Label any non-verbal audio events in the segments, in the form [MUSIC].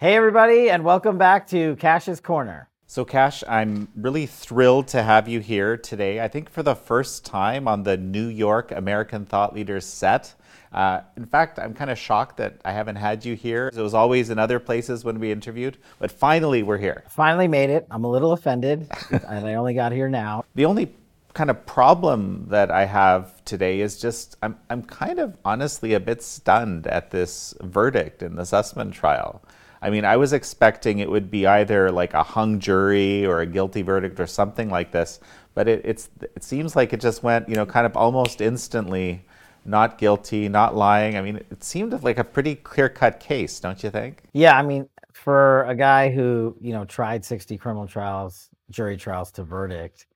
Hey, everybody, and welcome back to Kash's Corner. So, Cash, I'm really thrilled to have you here today. I think for the first time on the New York American Thought Leaders set. Uh, in fact, I'm kind of shocked that I haven't had you here. It was always in other places when we interviewed, but finally we're here. Finally made it. I'm a little offended, [LAUGHS] and I only got here now. The only kind of problem that I have today is just I'm, I'm kind of honestly a bit stunned at this verdict in the Sussmann trial. I mean, I was expecting it would be either like a hung jury or a guilty verdict or something like this, but it, it's it seems like it just went, you know, kind of almost instantly, not guilty, not lying. I mean, it seemed like a pretty clear-cut case, don't you think? Yeah, I mean, for a guy who you know tried 60 criminal trials, jury trials to verdict,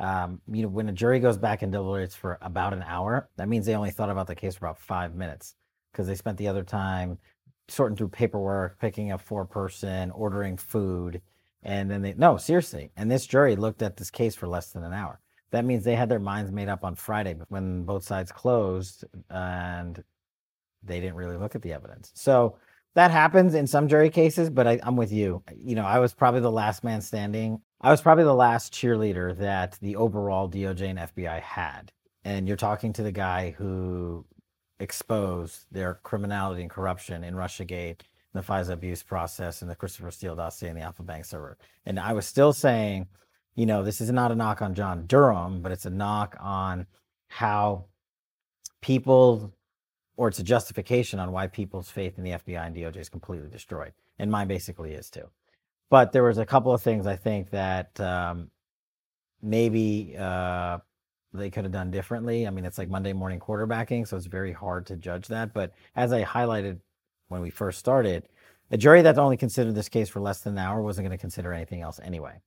um, you know, when a jury goes back and deliberates for about an hour, that means they only thought about the case for about five minutes because they spent the other time sorting through paperwork, picking a four person, ordering food, and then they no seriously. And this jury looked at this case for less than an hour. That means they had their minds made up on Friday when both sides closed, and they didn't really look at the evidence. So that happens in some jury cases, but I, I'm with you. You know, I was probably the last man standing. I was probably the last cheerleader that the overall DOJ and FBI had. And you're talking to the guy who expose their criminality and corruption in Russiagate, the FISA abuse process, and the Christopher Steele dossier and the Alfa Bank server. And I was still saying, you know, this is not a knock on John Durham, but it's a knock on how people, or it's a justification on why people's faith in the FBI and DOJ is completely destroyed. And mine basically is too. But there was a couple of things I think that um, maybe uh, they could have done differently. I mean, it's like Monday morning quarterbacking, so it's very hard to judge that. But as I highlighted when we first started, a jury that only considered this case for less than an hour wasn't going to consider anything else anyway.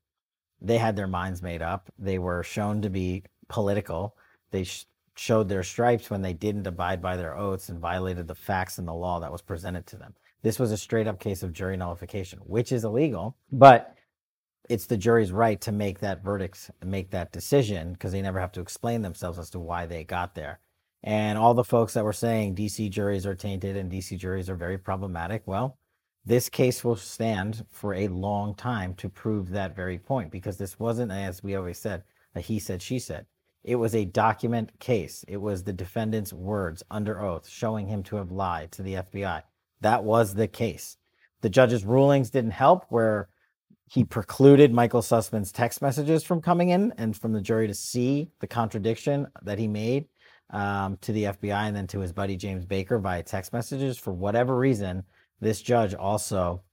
They had their minds made up. They were shown to be political. They sh- showed their stripes when they didn't abide by their oaths and violated the facts and the law that was presented to them. This was a straight up case of jury nullification, which is illegal, but it's the jury's right to make that verdict, make that decision, because they never have to explain themselves as to why they got there. And all the folks that were saying DC juries are tainted and DC juries are very problematic, well, this case will stand for a long time to prove that very point, because this wasn't, as we always said, a he said, she said. It was a document case. It was the defendant's words under oath showing him to have lied to the FBI. That was the case. The judge's rulings didn't help, where he precluded Michael Sussmann's text messages from coming in and from the jury to see the contradiction that he made um, to the FBI and then to his buddy James Baker via text messages. For whatever reason, this judge also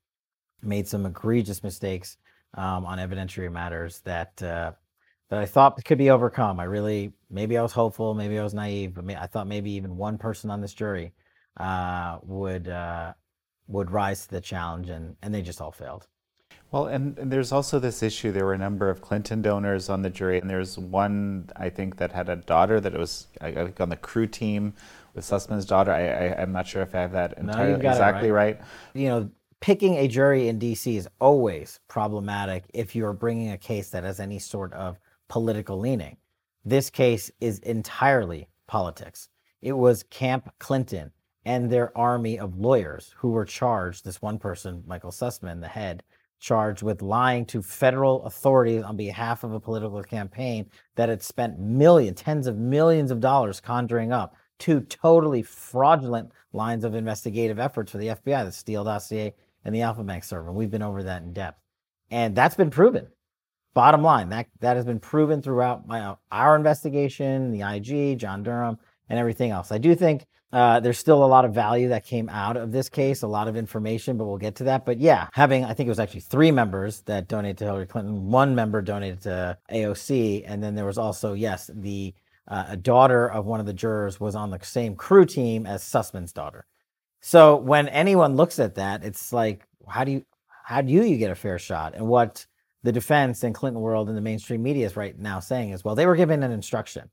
made some egregious mistakes um, on evidentiary matters that uh, that I thought could be overcome. I really, maybe I was hopeful, maybe I was naive, but I thought maybe even one person on this jury uh, would uh, would rise to the challenge, and and they just all failed. Well, and, and, there's also this issue. There were a number of Clinton donors on the jury, and there's one I think that had a daughter that was I think on the crew team with Sussmann's daughter. I, I am not sure if I have that entirely, no, exactly right. right. You know, picking a jury in D.C. is always problematic if you're bringing a case that has any sort of political leaning. This case is entirely politics. It was Camp Clinton and their army of lawyers who were charged. This one person, Michael Sussmann, the head charged with lying to federal authorities on behalf of a political campaign that had spent millions, tens of millions of dollars conjuring up two totally fraudulent lines of investigative efforts for the FBI, the Steele dossier and the Alfa Bank server. We've been over that in depth. And that's been proven. Bottom line, that, that has been proven throughout my, our investigation, the IG, John Durham, and everything else. I do think uh, there's still a lot of value that came out of this case, a lot of information, but we'll get to that. But yeah, having, I think it was actually three members that donated to Hillary Clinton, one member donated to AOC, and then there was also, yes, the uh, daughter of one of the jurors was on the same crew team as Sussmann's daughter. So when anyone looks at that, it's like, how do you, how do you get a fair shot? And what the defense and Clinton world and the mainstream media is right now saying is, well, they were given an instruction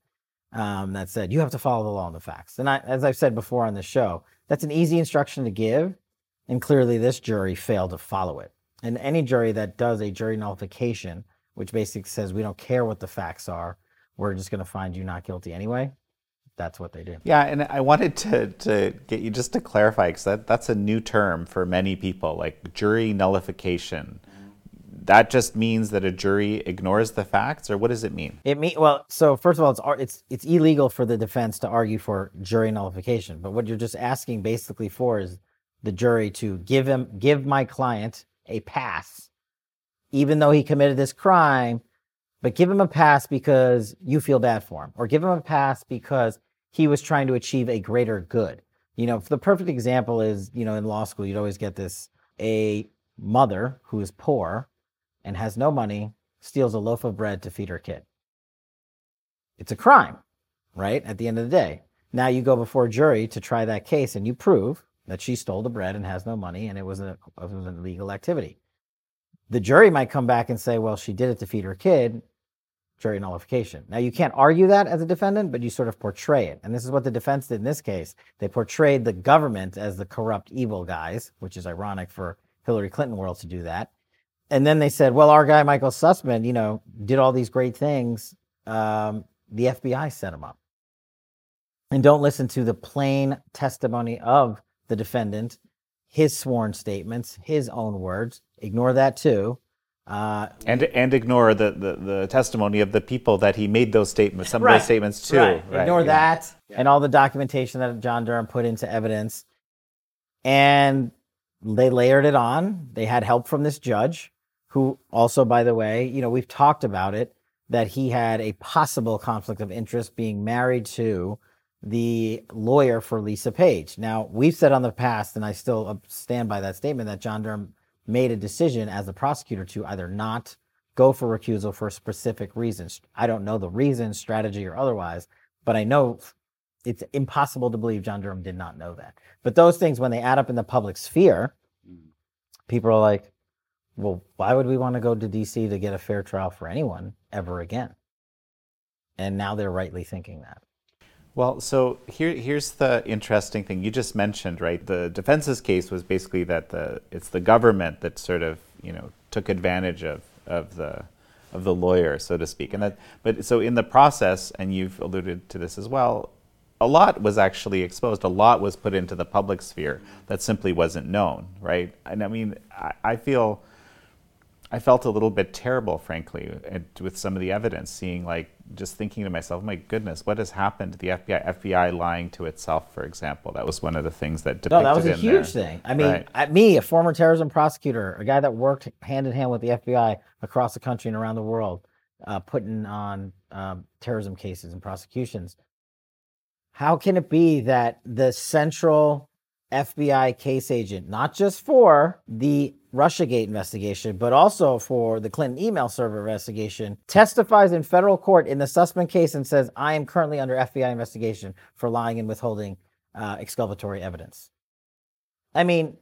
um, that said you have to follow the law and the facts. And I, as I've said before on this show, that's an easy instruction to give, and clearly this jury failed to follow it. And any jury that does a jury nullification, which basically says we don't care what the facts are, we're just going to find you not guilty anyway, that's what they do. Yeah, and I wanted to, to get you just to clarify because that, that's a new term for many people, like jury nullification. That just means that a jury ignores the facts, or what does it mean? It mean well. So first of all, it's it's it's illegal for the defense to argue for jury nullification. But what you're just asking basically for is the jury to give him give my client a pass, even though he committed this crime, but give him a pass because you feel bad for him, or give him a pass because he was trying to achieve a greater good. You know, the perfect example is, you know, in law school, you'd always get this a mother who is poor and has no money steals a loaf of bread to feed her kid. It's a crime, right? At the end of the day. Now you go before a jury to try that case and you prove that she stole the bread and has no money and it was, a, it was an illegal activity. The jury might come back and say, well, she did it to feed her kid jury nullification. Now, you can't argue that as a defendant, but you sort of portray it. And this is what the defense did in this case. They portrayed the government as the corrupt, evil guys, which is ironic for Hillary Clinton world to do that. And then they said, well, our guy, Michael Sussmann, you know, did all these great things. Um, the FBI set him up. And don't listen to the plain testimony of the defendant, his sworn statements, his own words. Ignore that too uh, and and ignore the, the, the, testimony of the people that he made those statements, some right, of those statements too. Right. Right, ignore yeah. that yeah. and all the documentation that John Durham put into evidence. And they layered it on. They had help from this judge, who also, by the way, you know, we've talked about it, that he had a possible conflict of interest being married to the lawyer for Lisa Page. Now, we've said on the past, and I still stand by that statement, that John Durham made a decision as a prosecutor to either not go for recusal for specific reasons. I don't know the reason, strategy, or otherwise, but I know it's impossible to believe John Durham did not know that. But those things, when they add up in the public sphere, mm. people are like, well, why would we want to go to DC to get a fair trial for anyone ever again? And now they're rightly thinking that. Well, so here, here's the interesting thing you just mentioned, right? The defense's case was basically that the it's the government that sort of you know took advantage of of the of the lawyer, so to speak, and that. But so in the process, and you've alluded to this as well, a lot was actually exposed. A lot was put into the public sphere that simply wasn't known, right? And I mean, I, I feel I felt a little bit terrible, frankly, with some of the evidence, seeing like just thinking to myself, my goodness, what has happened to the FBI? FBI lying to itself, for example. That was one of the things that depicted. No, that was a huge there. thing. I mean, right. at me, a former terrorism prosecutor, a guy that worked hand in hand with the FBI across the country and around the world, uh, putting on um, terrorism cases and prosecutions. How can it be that the central FBI case agent, not just for the Russiagate investigation, but also for the Clinton email server investigation, testifies in federal court in the Sussmann case and says, I am currently under FBI investigation for lying and withholding uh, exculpatory evidence. I mean,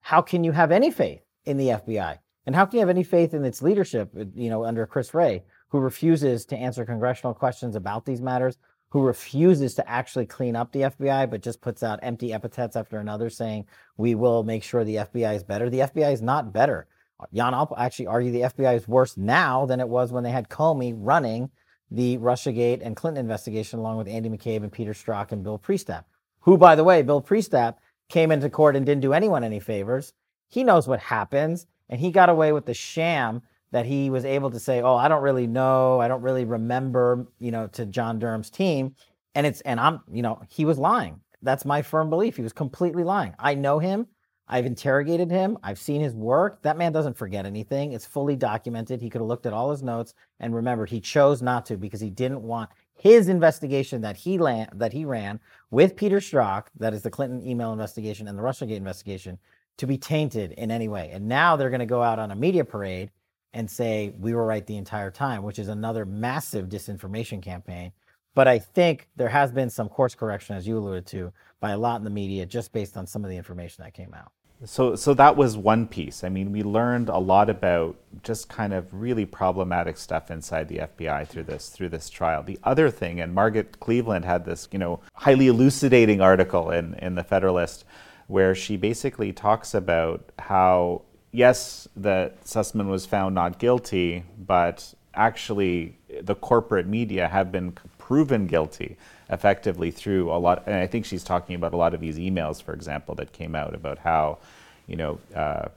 how can you have any faith in the FBI? And how can you have any faith in its leadership, you know, under Chris Wray, who refuses to answer congressional questions about these matters, who refuses to actually clean up the FBI, but just puts out empty epithets after another saying, we will make sure the FBI is better. The FBI is not better. Jan, I'll actually argued the FBI is worse now than it was when they had Comey running the Russiagate and Clinton investigation along with Andy McCabe and Peter Strzok and Bill Priestap, who, by the way, Bill Priestap came into court and didn't do anyone any favors. He knows what happens, and he got away with the sham that he was able to say, "Oh, I don't really know, I don't really remember," you know, to John Durham's team, and it's and I'm, you know, he was lying. That's my firm belief. He was completely lying. I know him. I've interrogated him. I've seen his work. That man doesn't forget anything. It's fully documented. He could have looked at all his notes and remembered. He chose not to because he didn't want his investigation that he ran, that he ran with Peter Strzok, that is the Clinton email investigation and the Russiagate investigation, to be tainted in any way. And now they're going to go out on a media parade and say we were right the entire time, which is another massive disinformation campaign. But I think there has been some course correction, as you alluded to, by a lot in the media just based on some of the information that came out. So, so that was one piece. I mean, we learned a lot about just kind of really problematic stuff inside the FBI through this through this trial. The other thing, and Margaret Cleveland had this, you know, highly elucidating article in in the Federalist, where she basically talks about how yes, that Sussmann was found not guilty, but actually the corporate media have been proven guilty effectively through a lot. And I think she's talking about a lot of these emails, for example, that came out about how, you know, uh,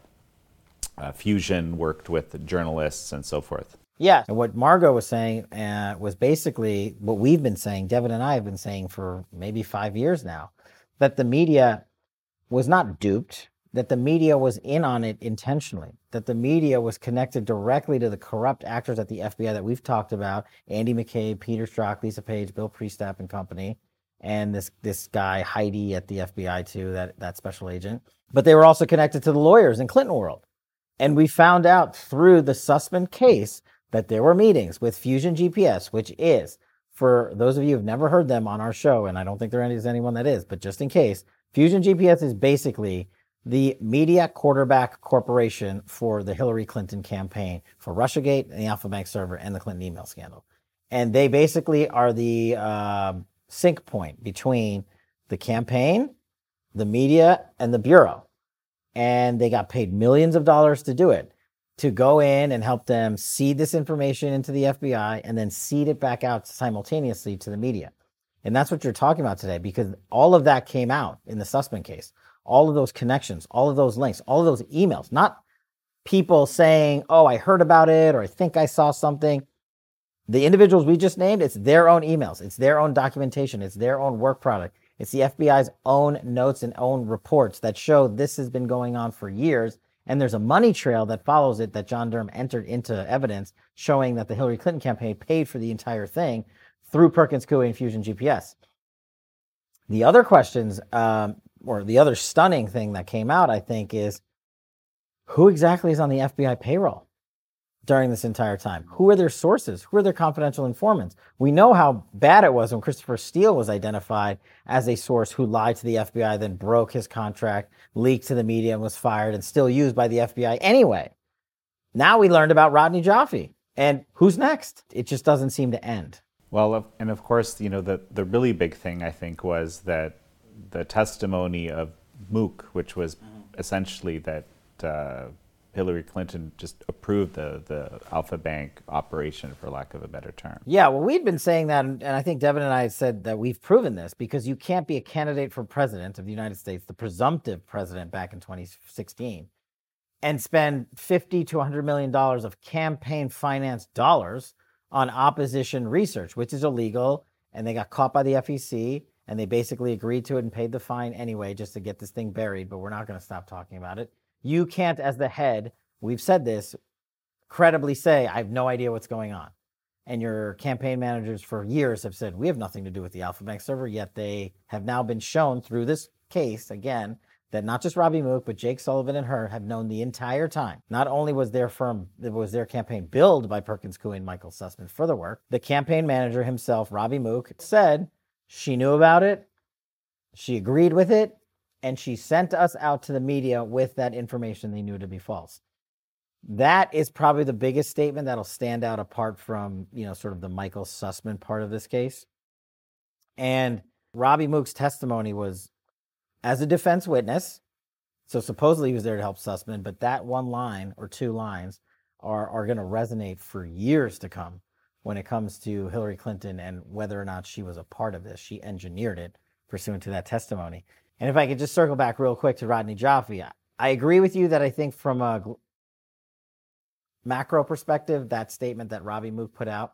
uh, Fusion worked with journalists and so forth. Yeah. And what Margot was saying uh, was basically what we've been saying, Devin and I have been saying for maybe five years now, that the media was not duped, that the media was in on it intentionally, that the media was connected directly to the corrupt actors at the FBI that we've talked about Andy McCabe, Peter Strzok, Lisa Page, Bill Priestap and company, and this, this guy, Heide at the FBI, too, that, that special agent. But they were also connected to the lawyers in Clinton world. And we found out through the Sussmann case that there were meetings with Fusion GPS, which is, for those of you who've never heard them on our show, and I don't think there is anyone that is, but just in case, Fusion GPS is basically the media quarterback corporation for the Hillary Clinton campaign, for Russiagate and the Alfa Bank server and the Clinton email scandal. And they basically are the uh, sync point between the campaign, the media, and the Bureau. And they got paid millions of dollars to do it to go in and help them seed this information into the FBI and then seed it back out simultaneously to the media. And that's what you're talking about today because all of that came out in the Sussmann case. All of those connections, all of those links, all of those emails, not people saying, oh, I heard about it or I think I saw something. The individuals we just named, it's their own emails, it's their own documentation, it's their own work product. It's the FBI's own notes and own reports that show this has been going on for years and there's a money trail that follows it that John Durham entered into evidence showing that the Hillary Clinton campaign paid for the entire thing through Perkins Coie and Fusion GPS. The other questions, um, or the other stunning thing that came out, I think, is who exactly is on the FBI payroll? during this entire time? Who are their sources? Who are their confidential informants? We know how bad it was when Christopher Steele was identified as a source who lied to the FBI, then broke his contract, leaked to the media, and was fired and still used by the FBI anyway. Now we learned about Rodney Joffe. And who's next? It just doesn't seem to end. Well, and of course, you know, the, the really big thing I think was that the testimony of Mook, which was essentially that uh, Hillary Clinton just approved the, the Alfa Bank operation, for lack of a better term. Yeah, well, we'd been saying that, and I think Devin and I said that we've proven this because you can't be a candidate for president of the United States, the presumptive president back in 2016, and spend 50 to 100 million dollars of campaign finance dollars on opposition research, which is illegal, and they got caught by the FEC, and they basically agreed to it and paid the fine anyway just to get this thing buried. But we're not going to stop talking about it you can't, as the head, we've said this, credibly say, I have no idea what's going on. And your campaign managers for years have said, we have nothing to do with the Alfa Bank server, yet they have now been shown through this case again that not just Robbie Mook, but Jake Sullivan and her have known the entire time. Not only was their firm, was their campaign billed by Perkins Coie and Michael Sussmann for the work, the campaign manager himself, Robbie Mook, said she knew about it, she agreed with it, and she sent us out to the media with that information they knew to be false. That is probably the biggest statement that'll stand out apart from, you know, sort of the Michael Sussmann part of this case. And Robbie Mook's testimony was as a defense witness. So supposedly he was there to help Sussmann, but that one line or two lines are, are going to resonate for years to come when it comes to Hillary Clinton and whether or not she was a part of this. She engineered it pursuant to that testimony. And if I could just circle back real quick to Rodney Joffe, I agree with you that I think from a macro perspective, that statement that Robbie Mook put out,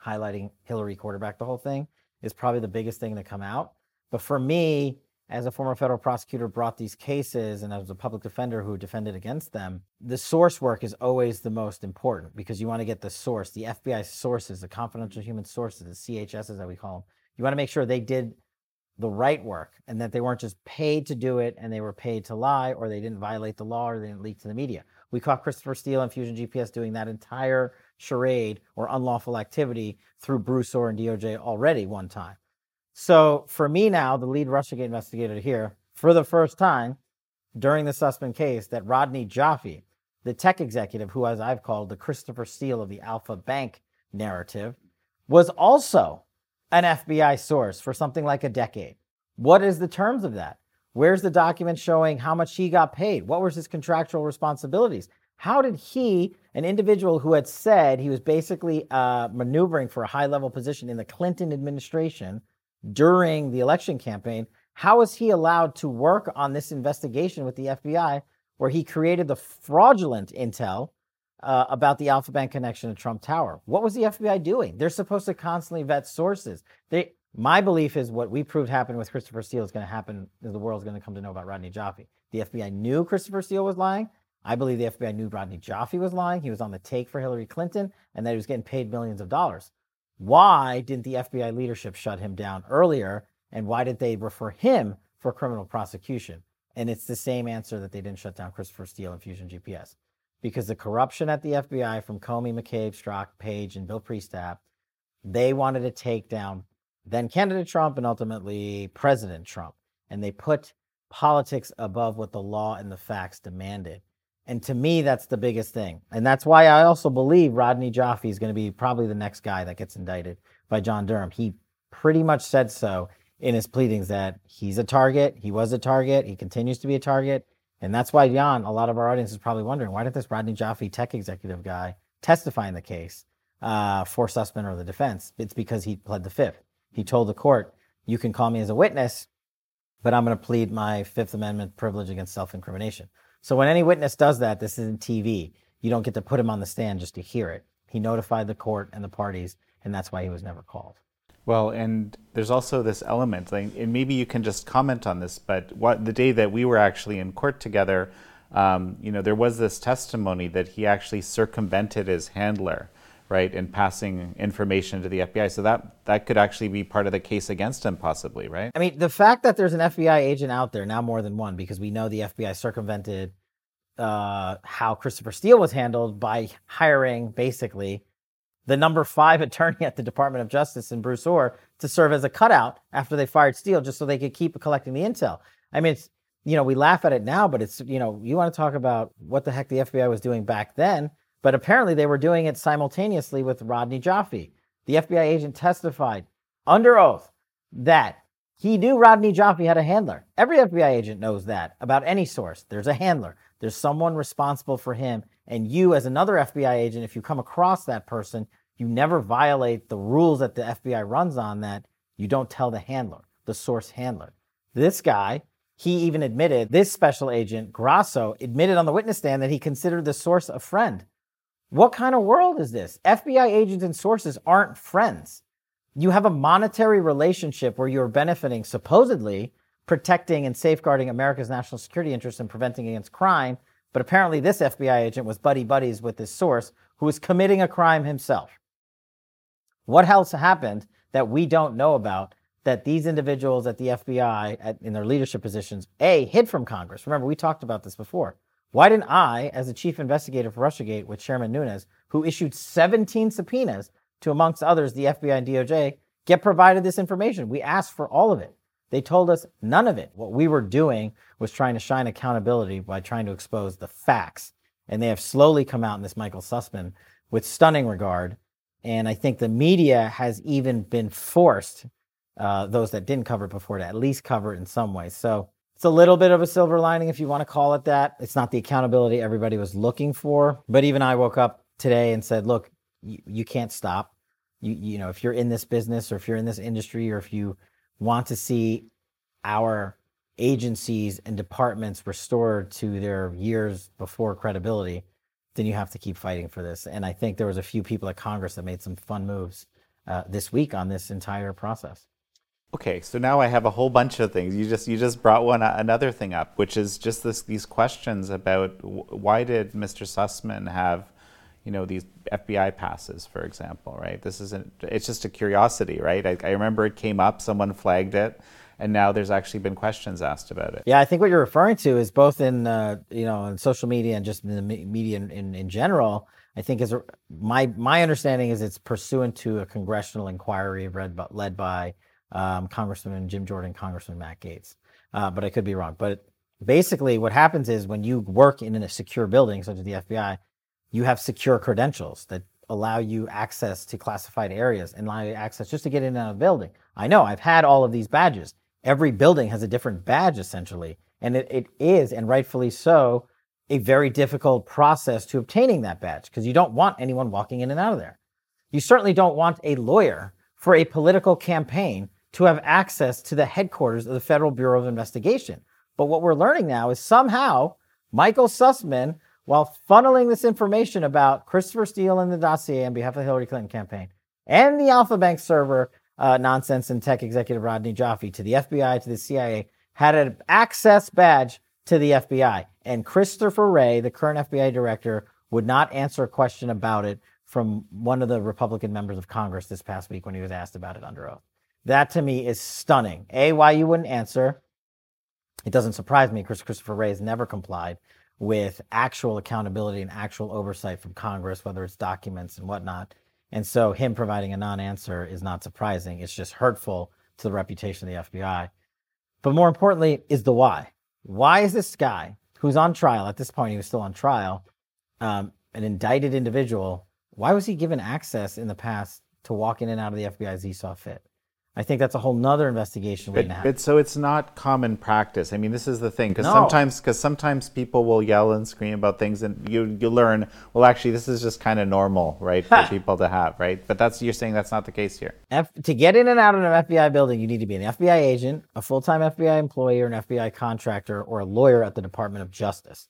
highlighting Hillary quarterback the whole thing, is probably the biggest thing to come out. But for me, as a former federal prosecutor brought these cases and as a public defender who defended against them, the source work is always the most important because you want to get the source, the FBI sources, the confidential human sources, the CHSs that we call them. You want to make sure they did the right work and that they weren't just paid to do it and they were paid to lie or they didn't violate the law or they didn't leak to the media. We caught Christopher Steele and Fusion GPS doing that entire charade or unlawful activity through Bruce Ohr and DOJ already one time. So for me now, the lead Russiagate investigator here, for the first time during the Sussmann case, that Rodney Joffe, the tech executive who, as I've called the Christopher Steele of the Alfa Bank narrative, was also an FBI source for something like a decade. What is the terms of that? Where's the document showing how much he got paid? What were his contractual responsibilities? How did he, an individual who had said he was basically uh, maneuvering for a high level position in the Clinton administration during the election campaign, how was he allowed to work on this investigation with the FBI where he created the fraudulent intel uh, about the Alfa Bank connection to Trump Tower? What was the FBI doing? They're supposed to constantly vet sources. They, my belief is what we proved happened with Christopher Steele is going to happen. The world's going to come to know about Rodney Joffe. The FBI knew Christopher Steele was lying. I believe the FBI knew Rodney Joffe was lying. He was on the take for Hillary Clinton and that he was getting paid millions of dollars. Why didn't the FBI leadership shut him down earlier? And why did they refer him for criminal prosecution? And it's the same answer that they didn't shut down Christopher Steele and Fusion GPS. Because the corruption at the FBI from Comey, McCabe, Strzok, Page, and Bill Priestap, they wanted to take down then candidate Trump and ultimately President Trump. And they put politics above what the law and the facts demanded. And to me, that's the biggest thing. And that's why I also believe Rodney Joffe is going to be probably the next guy that gets indicted by John Durham. He pretty much said so in his pleadings that he's a target, he was a target, he continues to be a target. And that's why, Jan, a lot of our audience is probably wondering why did this Rodney Joffe tech executive guy testify in the case uh, for Sussmann or the defense? It's because he pled the fifth. He told the court, you can call me as a witness, but I'm going to plead my Fifth Amendment privilege against self incrimination. So when any witness does that, this isn't TV. You don't get to put him on the stand just to hear it. He notified the court and the parties, and that's why he was never called. Well, and there's also this element, and maybe you can just comment on this. But what the day that we were actually in court together, um, you know, there was this testimony that he actually circumvented his handler, right, in passing information to the FBI. So that that could actually be part of the case against him, possibly, right? I mean, the fact that there's an FBI agent out there now, more than one, because we know the FBI circumvented uh, how Christopher Steele was handled by hiring basically the number five [LAUGHS] attorney at the Department of Justice in Bruce Ohr to serve as a cutout after they fired Steele, just so they could keep collecting the intel. I mean, it's you know we laugh at it now, but it's you know you want to talk about what the heck the FBI was doing back then, but apparently they were doing it simultaneously with Rodney Joffe. The FBI agent testified under oath that he knew Rodney Joffe had a handler. Every FBI agent knows that about any source. There's a handler. There's someone responsible for him. And you, as another FBI agent, if you come across that person, you never violate the rules that the FBI runs on that you don't tell the handler, the source handler. This guy, he even admitted, this special agent, Grasso, admitted on the witness stand that he considered the source a friend. What kind of world is this? FBI agents and sources aren't friends. You have a monetary relationship where you're benefiting, supposedly, protecting and safeguarding America's national security interests and preventing against crime. But apparently, this FBI agent was buddy buddies with this source who was committing a crime himself. What else happened that we don't know about that these individuals at the FBI at, in their leadership positions, A, hid from Congress? Remember, we talked about this before. Why didn't I, as the chief investigator for Russiagate with Chairman Nunes, who issued 17 subpoenas to, amongst others, the FBI and DOJ, get provided this information? We asked for all of it. They told us none of it. What we were doing was trying to shine accountability by trying to expose the facts. And they have slowly come out in this Michael Sussmann with stunning regard. And I think the media has even been forced, uh, those that didn't cover it before, to at least cover it in some way. So it's a little bit of a silver lining, if you want to call it that. It's not the accountability everybody was looking for. But even I woke up today and said, look, you, you can't stop. You, you know, if you're in this business or if you're in this industry or if you want to see our agencies and departments restored to their years before credibility, then you have to keep fighting for this. And I think there was a few people at Congress that made some fun moves uh, this week on this entire process. Okay, so now I have a whole bunch of things. You just you just brought one another thing up, which is just this these questions about why did Mr. Sussmann have, you know, these FBI passes, for example, right? This isn't. It's just a curiosity, right? I, I remember it came up, someone flagged it and now there's actually been questions asked about it. Yeah, I think what you're referring to is both in uh, you know in social media and just in the media in, in, in general. I think is my my understanding is it's pursuant to a congressional inquiry led by, led by um, Congressman Jim Jordan, Congressman Matt Gaetz. uh, but I could be wrong. But basically, what happens is when you work in a secure building, such as the FBI, you have secure credentials that allow you access to classified areas and allow you access just to get in and out of the building. I know I've had all of these badges every building has a different badge essentially. And it, it is, and rightfully so, a very difficult process to obtaining that badge because you don't want anyone walking in and out of there. You certainly don't want a lawyer for a political campaign to have access to the headquarters of the Federal Bureau of Investigation. But what we're learning now is somehow Michael Sussmann, while funneling this information about Christopher Steele and the dossier on behalf of the Hillary Clinton campaign and the Alfa Bank server uh, nonsense and tech executive Rodney Joffe to the FBI, to the CIA, had an access badge to the FBI. And Christopher Wray, the current FBI director, would not answer a question about it from one of the Republican members of Congress this past week when he was asked about it under oath. That to me is stunning. A, why you wouldn't answer. It doesn't surprise me because Christopher Wray has never complied with actual accountability and actual oversight from Congress, whether it's documents and whatnot. And so him providing a non answer is not surprising. It's just hurtful to the reputation of the FBI. But more importantly, is the why. Why is this guy who's on trial at this point, he was still on trial, um, an indicted individual, why was he given access in the past to walk in and out of the FBI as he saw fit? I think that's a whole nother investigation waiting to happen. But, so it's not common practice. I mean, this is the thing because No. sometimes because sometimes people will yell and scream about things, and you you learn. Well, actually, this is just kind of normal, right, for [LAUGHS] people to have, right? But that's you're saying that's not the case here. F- to get in and out of an FBI building, you need to be an FBI agent, a full time FBI employee, or an FBI contractor, or a lawyer at the Department of Justice.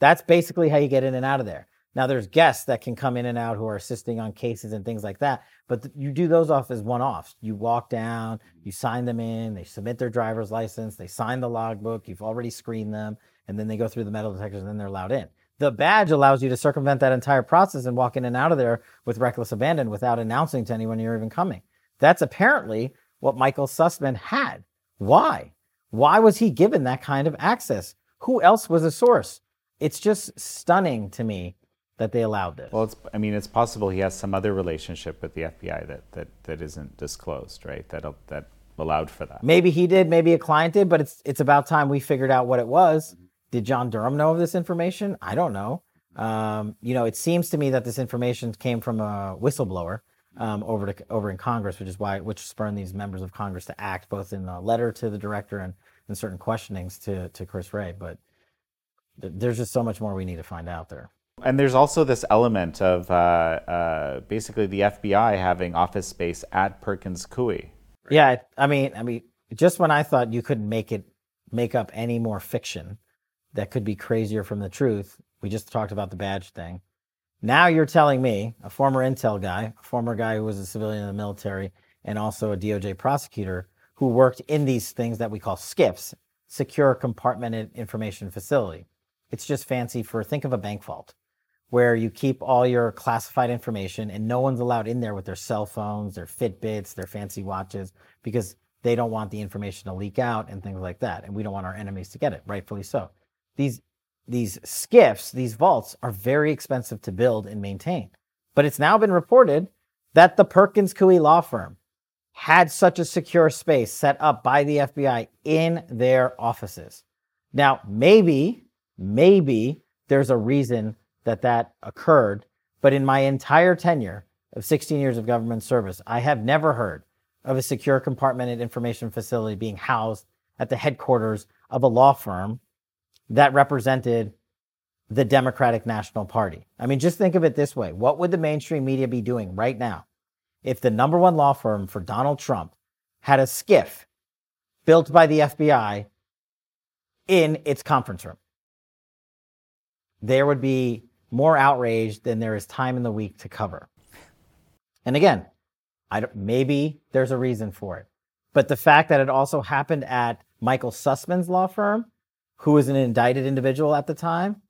That's basically how you get in and out of there. Now, there's guests that can come in and out who are assisting on cases and things like that, but th- you do those off as one offs. You walk down, you mm-hmm. sign them in, they submit their driver's license, they sign the logbook, you've already screened them, and then they go through the metal detectors and then they're allowed in. The badge allows you to circumvent that entire process and walk in and out of there with reckless abandon without announcing to anyone you're even coming. That's apparently what Michael Sussmann had. Why? Why was he given that kind of access? Who else was a source? It's just stunning to me that they allowed this. Well, it's I mean, it's possible he has some other relationship with the FBI that that, that isn't disclosed, right? That that allowed for that. maybe he did, maybe a client did, but it's it's about time we figured out what it was. Did John Durham know of this information? I don't know. Um, you know, it seems to me that this information came from a whistleblower um, over to, over in Congress, which is why which spurned these members of Congress to act, both in a letter to the director and, and certain questionings to to Chris Wray. But th- there's just so much more we need to find out there. And there's also this element of uh, uh, basically the FBI having office space at Perkins Coie. Yeah, I mean, I mean, just when I thought you couldn't make it make up any more fiction that could be crazier from the truth, we just talked about the badge thing. Now you're telling me, a former intel guy, a former guy who was a civilian in the military, and also a DOJ prosecutor who worked in these things that we call SCIFs, secure compartmented information facility. It's just fancy for think of a bank vault where you keep all your classified information and no one's allowed in there with their cell phones, their Fitbits, their fancy watches, because they don't want the information to leak out and things like that. And we don't want our enemies to get it, rightfully so. These these SCIFs, these vaults are very expensive to build and maintain. But it's now been reported that the Perkins Coie law firm had such a secure space set up by the FBI in their offices. Now, maybe, maybe there's a reason that that occurred, but in my entire tenure of 16 years of government service, I have never heard of a secure compartmented information facility being housed at the headquarters of a law firm that represented the Democratic National Party. I mean, just think of it this way. What would the mainstream media be doing right now if the number one law firm for Donald Trump had a SCIF built by the FBI in its conference room? There would be more outrage than there is time in the week to cover. And again, I don't, maybe there's a reason for it. But the fact that it also happened at Michael Sussmann's law firm, who was an indicted individual at the time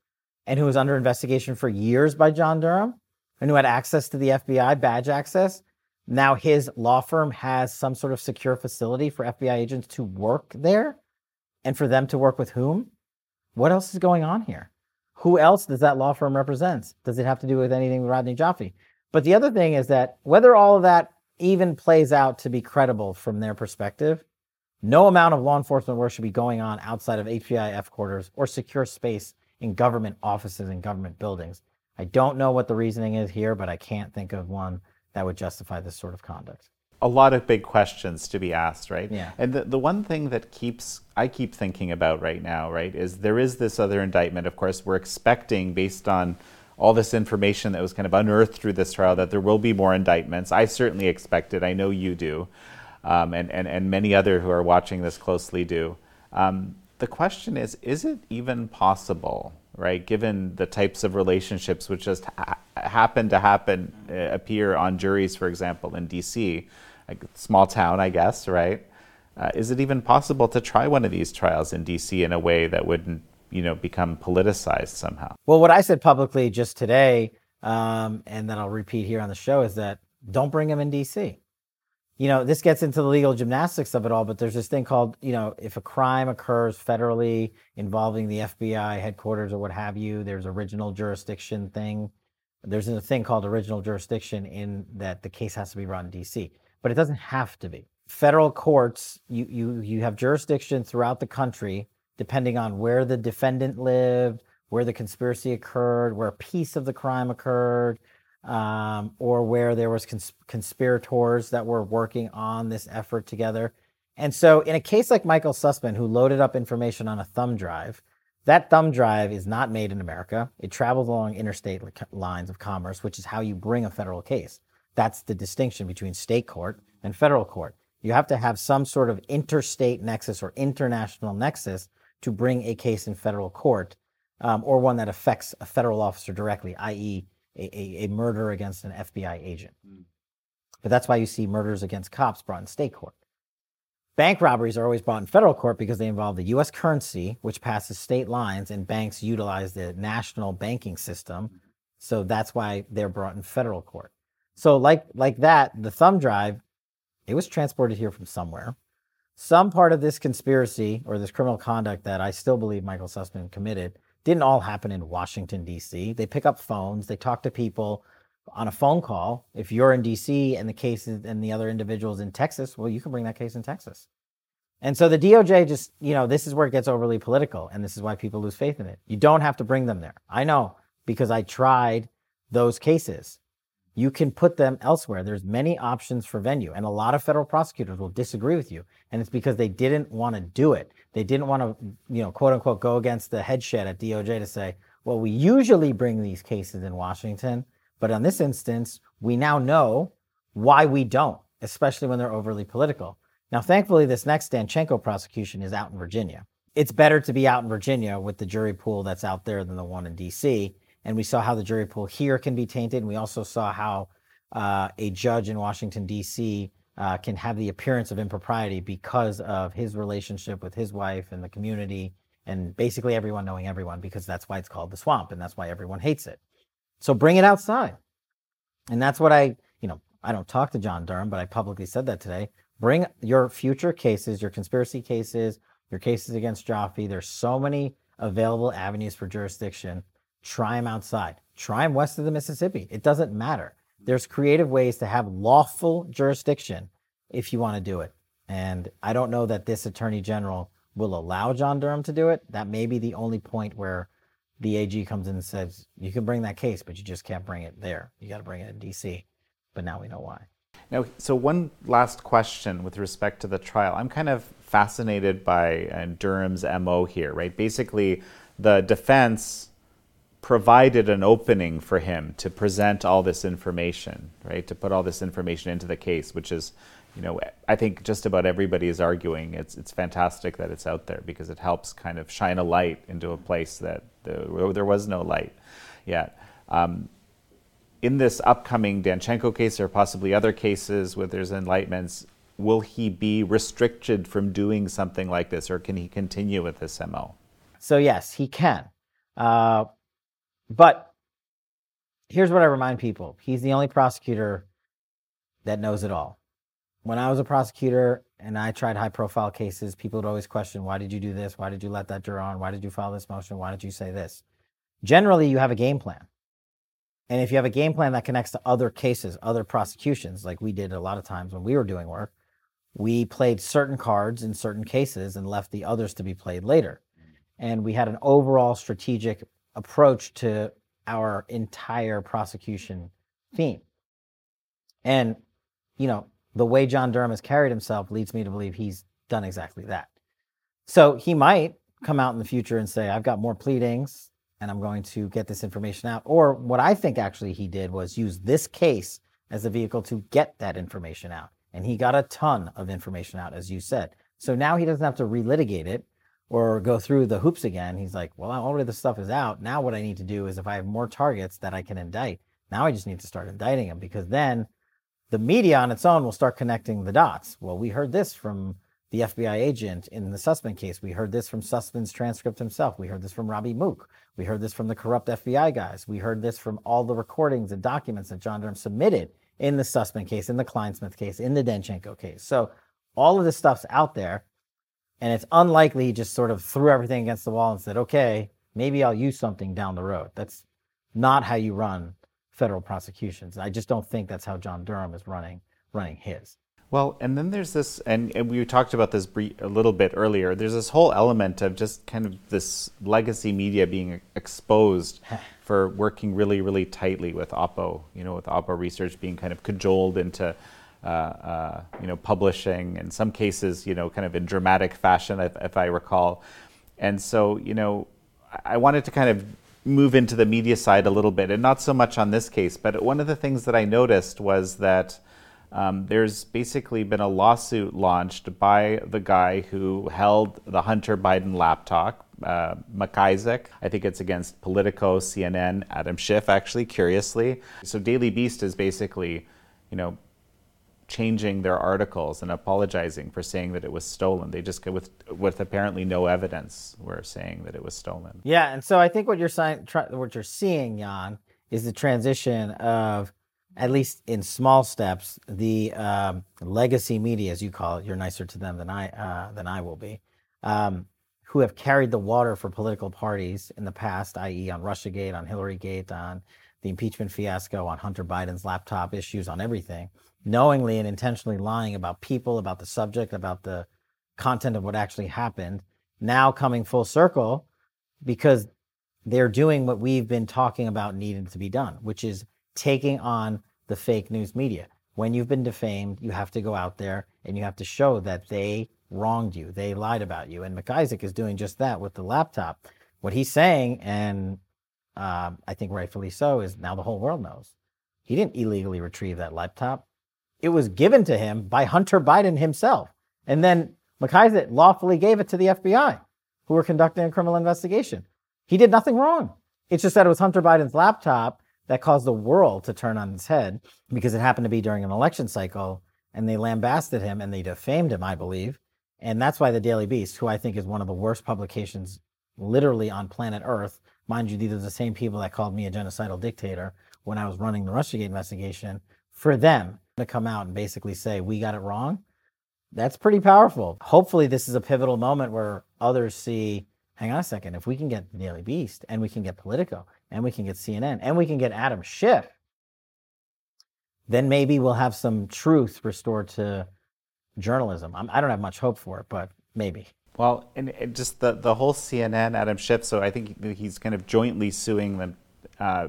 and who was under investigation for years by John Durham and who had access to the FBI badge access, now his law firm has some sort of secure facility for FBI agents to work there and for them to work with whom? What else is going on here? Who else does that law firm represent? Does it have to do with anything with Rodney Joffe? But the other thing is that whether all of that even plays out to be credible from their perspective, no amount of law enforcement work should be going on outside of HPIF quarters or secure space in government offices and government buildings. I don't know what the reasoning is here, but I can't think of one that would justify this sort of conduct. A lot of big questions to be asked, right? Yeah. And the, the one thing that keeps I keep thinking about right now, right, is there is this other indictment. Of course, we're expecting based on all this information that was kind of unearthed through this trial that there will be more indictments. I certainly expect it. I know you do, um, and, and and many other who are watching this closely do. Um, the question is, is it even possible, right, given the types of relationships which just ha- happen to happen, uh, appear on juries, for example, in DC, like small town, I guess, right? Uh, is it even possible to try one of these trials in DC in a way that wouldn't, you know, become politicized somehow? Well, what I said publicly just today, um, and then I'll repeat here on the show, is that don't bring him in DC you know, this gets into the legal gymnastics of it all, but there's this thing called, you know, if a crime occurs federally involving the FBI headquarters or what have you, there's original jurisdiction thing. There's a thing called original jurisdiction in that the case has to be brought in DC, but it doesn't have to be. Federal courts, you you you have jurisdiction throughout the country depending on where the defendant lived, where the conspiracy occurred, where a piece of the crime occurred, um, or where there was cons- conspirators that were working on this effort together. And so, in a case like Michael Sussmann, who loaded up information on a thumb drive, that thumb drive is not made in America. It travels along interstate lines of commerce, which is how you bring a federal case. That's the distinction between state court and federal court. You have to have some sort of interstate nexus or international nexus to bring a case in federal court, um, or one that affects a federal officer directly, i.e., a, a, a murder against an FBI agent. Mm. But that's why you see murders against cops brought in state court. Bank robberies are always brought in federal court because they involve the US currency, which passes state lines, and banks utilize the national banking system. Mm-hmm. So that's why they're brought in federal court. So, like, like that, the thumb drive, it was transported here from somewhere. Some part of this conspiracy or this criminal conduct that I still believe Michael Sussmann committed didn't all happen in Washington, D.C. They pick up phones, they talk to people on a phone call. If you're in D.C. and the case is, and the other individuals in Texas, well, you can bring that case in Texas. And so the DOJ just, you know, this is where it gets overly political, and this is why people lose faith in it. You don't have to bring them there. I know because I tried those cases you can put them elsewhere. There's many options for venue, and a lot of federal prosecutors will disagree with you, and it's because they didn't want to do it. They didn't want to, you know, quote unquote, go against the headshed at DOJ to say, well, we usually bring these cases in Washington, but on this instance, we now know why we don't, especially when they're overly political. Now, thankfully, this next Danchenko prosecution is out in Virginia. It's better to be out in Virginia with the jury pool that's out there than the one in DC and we saw how the jury pool here can be tainted. And we also saw how uh, a judge in Washington, D.C. Uh, can have the appearance of impropriety because of his relationship with his wife and the community and basically everyone knowing everyone because that's why it's called the swamp and that's why everyone hates it. So bring it outside. And that's what I, you know, I don't talk to John Durham, but I publicly said that today. Bring your future cases, your conspiracy cases, your cases against Joffe. There's so many available avenues for jurisdiction try them outside. Try them west of the Mississippi. It doesn't matter. There's creative ways to have lawful jurisdiction if you want to do it. And I don't know that this attorney general will allow John Durham to do it. That may be the only point where the AG comes in and says, you can bring that case, but you just can't bring it there. You got to bring it in DC. But now we know why. Now, so one last question with respect to the trial. I'm kind of fascinated by uh, Durham's MO here, right? Basically, the defense provided an opening for him to present all this information, right? To put all this information into the case, which is, you know, I think just about everybody is arguing it's it's fantastic that it's out there because it helps kind of shine a light into a place that the, there was no light yet. Um, in this upcoming Danchenko case, or possibly other cases where there's enlightenments, will he be restricted from doing something like this, or can he continue with this MO? So yes, he can. Uh, but here's what I remind people he's the only prosecutor that knows it all. When I was a prosecutor and I tried high profile cases, people would always question, why did you do this? Why did you let that juror on? Why did you file this motion? Why did you say this? Generally, you have a game plan. And if you have a game plan that connects to other cases, other prosecutions, like we did a lot of times when we were doing work, we played certain cards in certain cases and left the others to be played later. And we had an overall strategic approach to our entire prosecution theme. And, you know, the way John Durham has carried himself leads me to believe he's done exactly that. So he might come out in the future and say, I've got more pleadings and I'm going to get this information out. Or what I think actually he did was use this case as a vehicle to get that information out. And he got a ton of information out, as you said. So now he doesn't have to relitigate it or go through the hoops again. He's like, well, already the stuff is out. Now what I need to do is if I have more targets that I can indict, now I just need to start indicting them because then the media on its own will start connecting the dots. Well, we heard this from the FBI agent in the Sussmann case. We heard this from Sussmann's transcript himself. We heard this from Robbie Mook. We heard this from the corrupt FBI guys. We heard this from all the recordings and documents that John Durham submitted in the Sussmann case, in the Clinesmith case, in the Danchenko case. So all of this stuff's out there. And it's unlikely he just sort of threw everything against the wall and said, okay, maybe I'll use something down the road. That's not how you run federal prosecutions. I just don't think that's how John Durham is running running his. Well, and then there's this, and, and we talked about this a little bit earlier. There's this whole element of just kind of this legacy media being exposed [SIGHS] for working really, really tightly with Oppo. You know, with Oppo Research being kind of cajoled into, you know, publishing in some cases, you know, kind of in dramatic fashion, if, if I recall. And so, you know, I wanted to kind of move into the media side a little bit, and not so much on this case. But one of the things that I noticed was that um, there's basically been a lawsuit launched by the guy who held the Hunter Biden laptop, uh, MacIsaac. I think it's against Politico, CNN, Adam Schiff, actually, curiously. So Daily Beast is basically, you know, changing their articles and apologizing for saying that it was stolen. They just with with apparently no evidence were saying that it was stolen. Yeah, and so I think what you're saying, what you're seeing, Jan, is the transition of at least in small steps, the um, legacy media, as you call it, you're nicer to them than I uh, than I will be, um, who have carried the water for political parties in the past, i.e., on RussiaGate, on HillaryGate, on the impeachment fiasco, on Hunter Biden's laptop issues, on everything, knowingly and intentionally lying about people, about the subject, about the content of what actually happened. Now coming full circle, because they're doing what we've been talking about needed to be done, which is taking on the fake news media. When you've been defamed, you have to go out there and you have to show that they wronged you, they lied about you. And MacIsaac is doing just that with the laptop. What he's saying, and uh, I think rightfully so, is now the whole world knows. He didn't illegally retrieve that laptop. It was given to him by Hunter Biden himself. And then MacIsaac lawfully gave it to the FBI, who were conducting a criminal investigation. He did nothing wrong. It's just that it was Hunter Biden's laptop that caused the world to turn on its head because it happened to be during an election cycle and they lambasted him and they defamed him, I believe. And that's why the Daily Beast, who I think is one of the worst publications literally on planet Earth, mind you, these are the same people that called me a genocidal dictator when I was running the Russiagate investigation, for them to come out and basically say, we got it wrong, that's pretty powerful. Hopefully, this is a pivotal moment where others see, hang on a second, if we can get the Daily Beast and we can get Politico and we can get CNN and we can get Adam Schiff, then maybe we'll have some truth restored to journalism. I'm, I do not have much hope for it, but maybe. Well, and just the, the whole CNN, Adam Schiff, so I think he's kind of jointly suing them. Uh,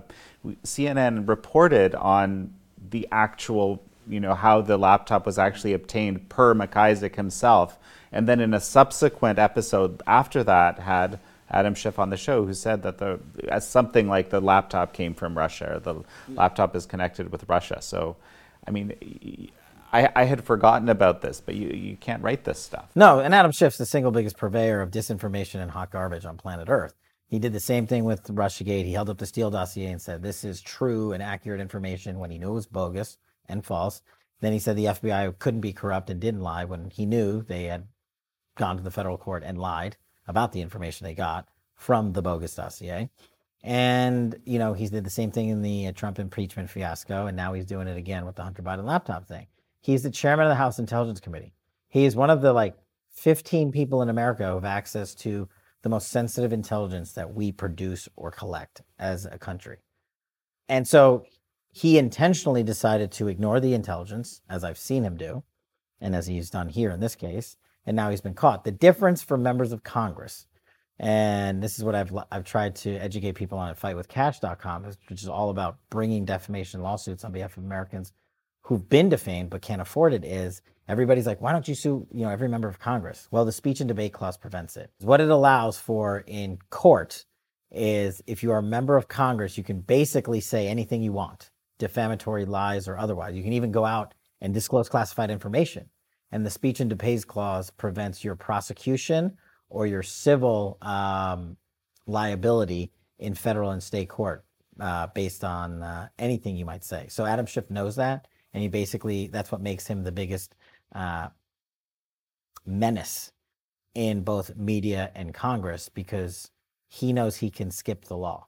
CNN reported on the actual, you know, how the laptop was actually obtained per MacIsaac himself. And then in a subsequent episode after that had Adam Schiff on the show who said that the something like the laptop came from Russia or the laptop is connected with Russia. So, I mean, I, I had forgotten about this, but you, you can't write this stuff. No, and Adam Schiff's the single biggest purveyor of disinformation and hot garbage on planet Earth. He did the same thing with Russiagate. He held up the Steele dossier and said, This is true and accurate information when he knew it was bogus and false. Then he said the FBI couldn't be corrupt and didn't lie when he knew they had gone to the federal court and lied about the information they got from the bogus dossier. And, you know, he did the same thing in the uh, Trump impeachment fiasco, and now he's doing it again with the Hunter Biden laptop thing. He's the chairman of the House Intelligence Committee. He is one of the like 15 people in America who have access to the most sensitive intelligence that we produce or collect as a country. And so he intentionally decided to ignore the intelligence, as I've seen him do, and as he's done here in this case, and now he's been caught. The difference for members of Congress, and this is what I've I've tried to educate people on at fightwithkash.com, which is all about bringing defamation lawsuits on behalf of Americans who've been defamed but can't afford it is everybody's like, why don't you sue, you know, every member of Congress? Well, the speech and debate clause prevents it. What it allows for in court is if you are a member of Congress, you can basically say anything you want, defamatory lies or otherwise. You can even go out and disclose classified information. And the speech and debate clause prevents your prosecution or your civil um, liability in federal and state court uh, based on uh, anything you might say. So Adam Schiff knows that, and he basically that's what makes him the biggest uh, menace in both media and Congress because he knows he can skip the law,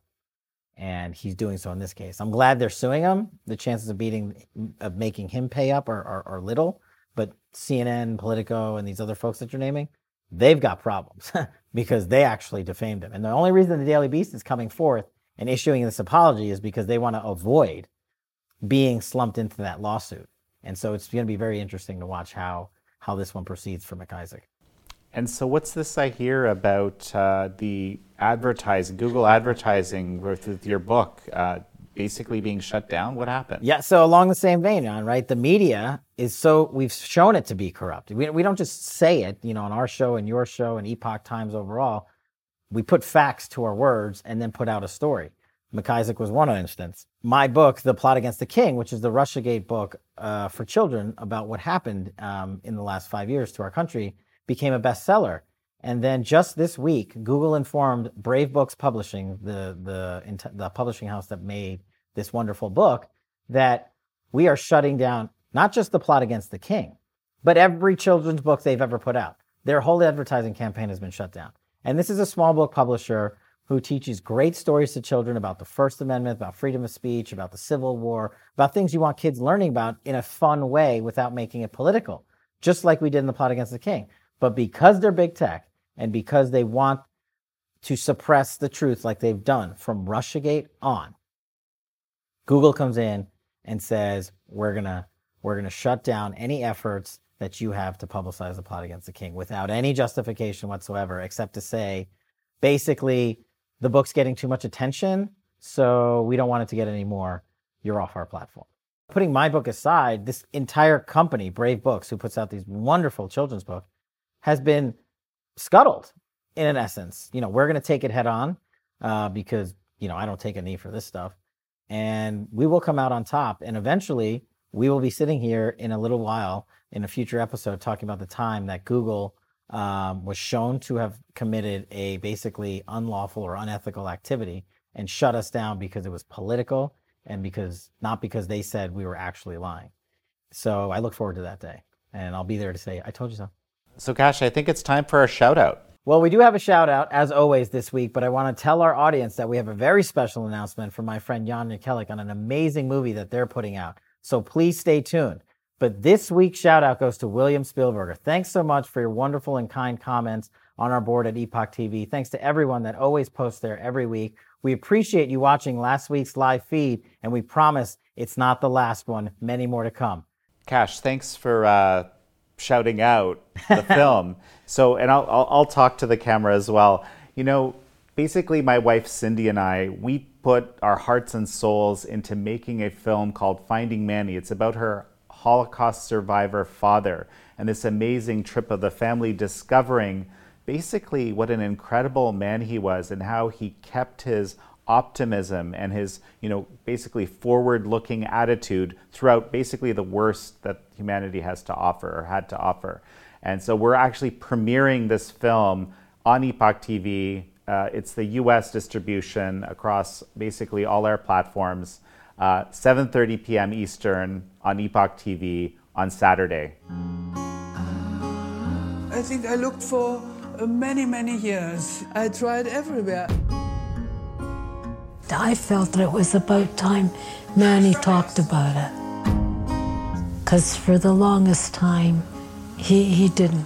and he's doing so in this case. I'm glad they're suing him. The chances of beating of making him pay up are, are, are little, but CNN, Politico, and these other folks that you're naming, they've got problems [LAUGHS] because they actually defamed him. And the only reason the Daily Beast is coming forth and issuing this apology is because they want to avoid being slumped into that lawsuit. And so it's going to be very interesting to watch how how this one proceeds for MacIsaac. And so, what's this I hear about uh, the advertising, Google advertising with, your book? Uh, basically being shut down? What happened? Yeah, so along the same vein, John, right? The media is so, we've shown it to be corrupt. We, we don't just say it, you know, on our show and your show and Epoch Times overall. We put facts to our words and then put out a story. MacIsaac was one instance. My book, The Plot Against the King, which is the Russiagate book uh, for children about what happened um, in the last five years to our country, became a bestseller. And then just this week, Google informed Brave Books Publishing, the, the, the publishing house that made this wonderful book, that we are shutting down not just the plot against the king, but every children's book they've ever put out. Their whole advertising campaign has been shut down. And this is a small book publisher who teaches great stories to children about the First Amendment, about freedom of speech, about the Civil War, about things you want kids learning about in a fun way without making it political, just like we did in the plot against the king. But because they're big tech, and because they want to suppress the truth like they've done from Russiagate on, Google comes in and says, we're going to we're going to shut down any efforts that you have to publicize the plot against the king without any justification whatsoever, except to say, basically, the book's getting too much attention, so we don't want it to get any more. You're off our platform. Putting my book aside, this entire company, Brave Books, who puts out these wonderful children's books, has been scuttled in an essence. You know, we're going to take it head on uh, because, you know, I don't take a knee for this stuff. And we will come out on top. And eventually, we will be sitting here in a little while in a future episode talking about the time that Google um, was shown to have committed a basically unlawful or unethical activity and shut us down because it was political and because not because they said we were actually lying. So I look forward to that day. And I'll be there to say, I told you so. So, Kash, I think it's time for a shout out. Well, we do have a shout out as always this week, but I want to tell our audience that we have a very special announcement from my friend Jan Jekielek on an amazing movie that they're putting out. So please stay tuned. But this week's shout out goes to William Spielberger. Thanks so much for your wonderful and kind comments on our board at Epoch TV. Thanks to everyone that always posts there every week. We appreciate you watching last week's live feed, and we promise it's not the last one. Many more to come. Kash, thanks for uh, shouting out the [LAUGHS] film. So, and I'll, I'll, I'll talk to the camera as well. You know, basically, my wife Cindy and I, we put our hearts and souls into making a film called Finding Manny. It's about her Holocaust survivor father and this amazing trip of the family discovering basically what an incredible man he was and how he kept his optimism and his, you know, basically forward looking attitude throughout basically the worst that humanity has to offer or had to offer. And so we're actually premiering this film on Epoch TV. Uh, it's the US distribution across basically all our platforms. Uh, 7:30 p.m. Eastern on Epoch TV on Saturday. I think I looked for many, many years. I tried everywhere. I felt that it was about time Manny talked about it. Because for the longest time, he, he didn't.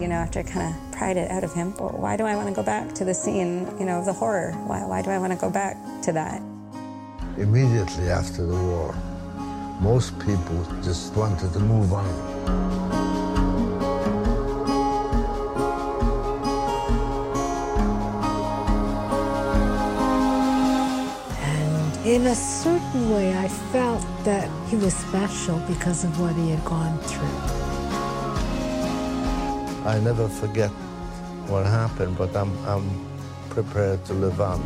You know, after I kind of pried it out of him, well, why do I want to go back to the scene, you know, of the horror? Why, why do I want to go back to that? Immediately after the war, most people just wanted to move on. In a certain way, I felt that he was special because of what he had gone through. I never forget what happened, but I'm, I'm prepared to live on.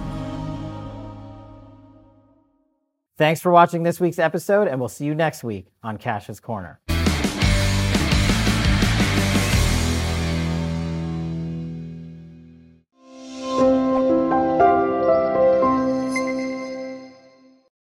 Thanks for watching this week's episode, and we'll see you next week on Kash's Corner.